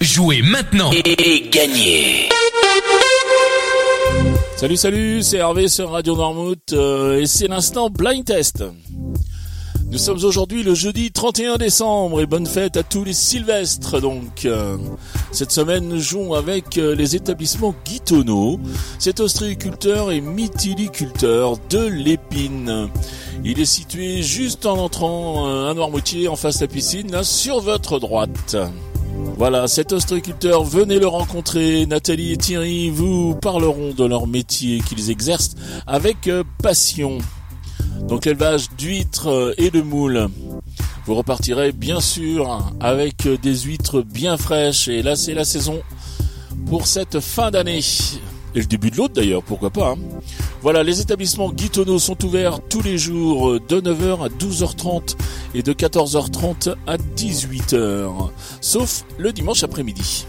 Jouez maintenant et gagnez Salut salut, c'est Hervé sur Radio Noirmouth euh, et c'est l'instant Blind Test. Nous sommes aujourd'hui le jeudi 31 décembre et bonne fête à tous les Sylvestres donc. Euh, cette semaine nous jouons avec euh, les établissements Guitonneau, cet ostréiculteur et mytiliculteur de l'épine. Il est situé juste en entrant à Noirmoutier en face de la piscine là sur votre droite. Voilà, cet ostréiculteur, venez le rencontrer. Nathalie et Thierry vous parleront de leur métier qu'ils exercent avec euh, passion. Donc l'élevage d'huîtres euh, et de moules. Vous repartirez bien sûr avec euh, des huîtres bien fraîches et là c'est la saison pour cette fin d'année. Et le début de l'autre d'ailleurs, pourquoi pas. Hein. Voilà, les établissements Guitonneau sont ouverts tous les jours de 9h à 12h30 et de 14h30 à 18h, sauf le dimanche après-midi.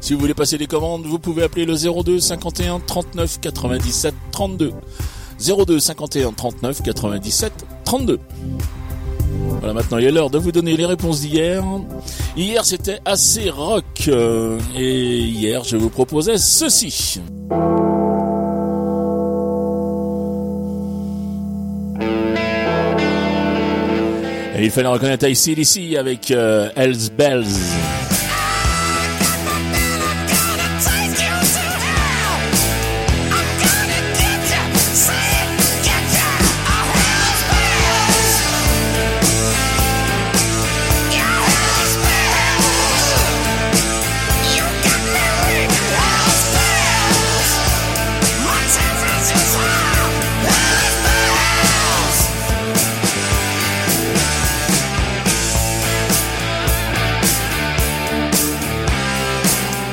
Si vous voulez passer des commandes, vous pouvez appeler le 02 51 39 97 32. 02 51 39 97 32. Voilà, maintenant il est l'heure de vous donner les réponses d'hier. Hier c'était assez rock euh, et hier je vous proposais ceci. Il fallait reconnaître ici avec euh, Hells Bells.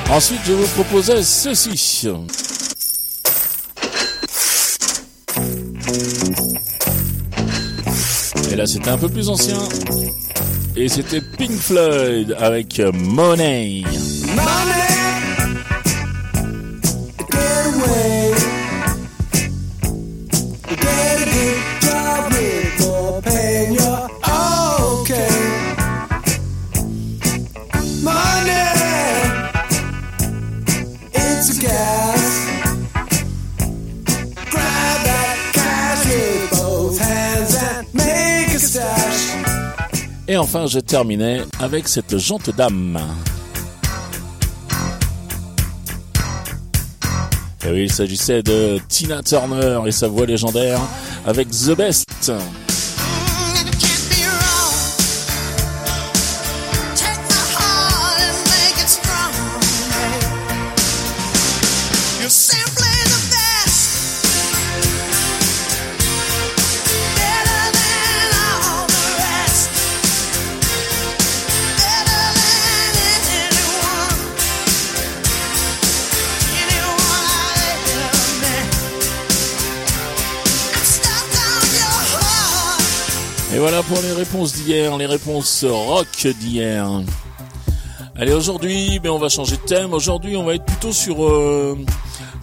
Ensuite, je vous proposais ceci. Et là, c'était un peu plus ancien. Et c'était Pink Floyd avec Money. Money Et enfin, je terminais avec cette jante dame. Et oui, il s'agissait de Tina Turner et sa voix légendaire avec The Best. Et voilà pour les réponses d'hier, les réponses rock d'hier. Allez, aujourd'hui, ben, on va changer de thème. Aujourd'hui, on va être plutôt sur, euh,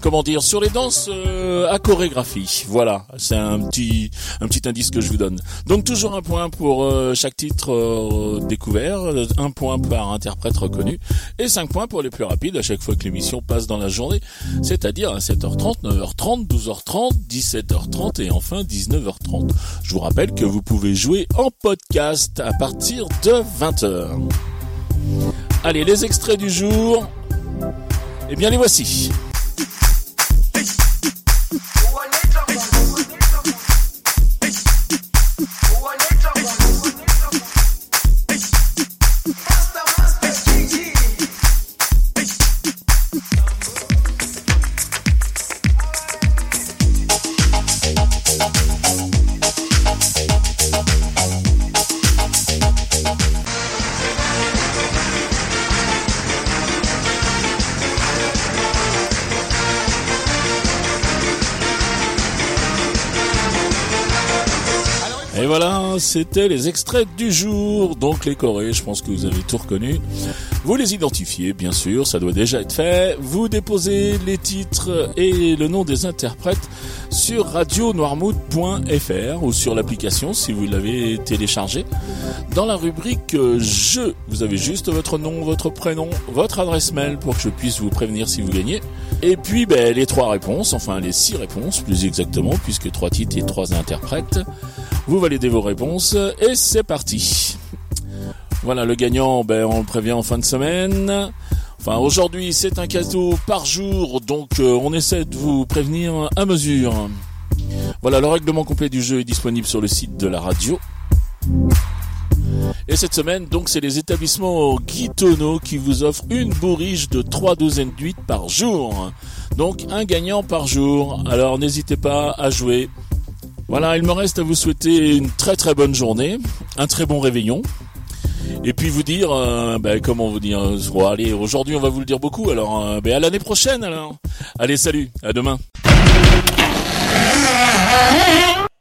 comment dire, sur les danses euh, à chorégraphie. Voilà, c'est un petit, un petit indice que je vous donne. Donc toujours un point pour euh, chaque titre découvert, un point par interprète reconnu, et cinq points pour les plus rapides à chaque fois que l'émission passe dans la journée, c'est-à-dire à 7h30, 9h30, 12h30, 17h30 et enfin 19h30. Je vous rappelle que vous pouvez jouer en podcast à partir de 20h. Allez, les extraits du jour. Eh bien, les voici. Et voilà, c'était les extraits du jour. Donc les Corées, je pense que vous avez tout reconnu. Vous les identifiez, bien sûr, ça doit déjà être fait. Vous déposez les titres et le nom des interprètes sur radionoirmouth.fr ou sur l'application si vous l'avez téléchargé. Dans la rubrique Je, vous avez juste votre nom, votre prénom, votre adresse mail pour que je puisse vous prévenir si vous gagnez. Et puis ben, les trois réponses, enfin les six réponses plus exactement, puisque trois titres et trois interprètes. Vous validez vos réponses et c'est parti. Voilà, le gagnant, ben, on le prévient en fin de semaine. Enfin, aujourd'hui, c'est un cadeau par jour, donc euh, on essaie de vous prévenir à mesure. Voilà, le règlement complet du jeu est disponible sur le site de la radio. Et cette semaine, donc, c'est les établissements Guitonneau qui vous offrent une bourriche de 3 douzaines d'huîtres par jour. Donc, un gagnant par jour. Alors, n'hésitez pas à jouer. Voilà, il me reste à vous souhaiter une très très bonne journée, un très bon réveillon. Et puis vous dire, euh, ben, comment vous dire, bon, allez, aujourd'hui on va vous le dire beaucoup, alors euh, ben, à l'année prochaine alors. Allez, salut, à demain.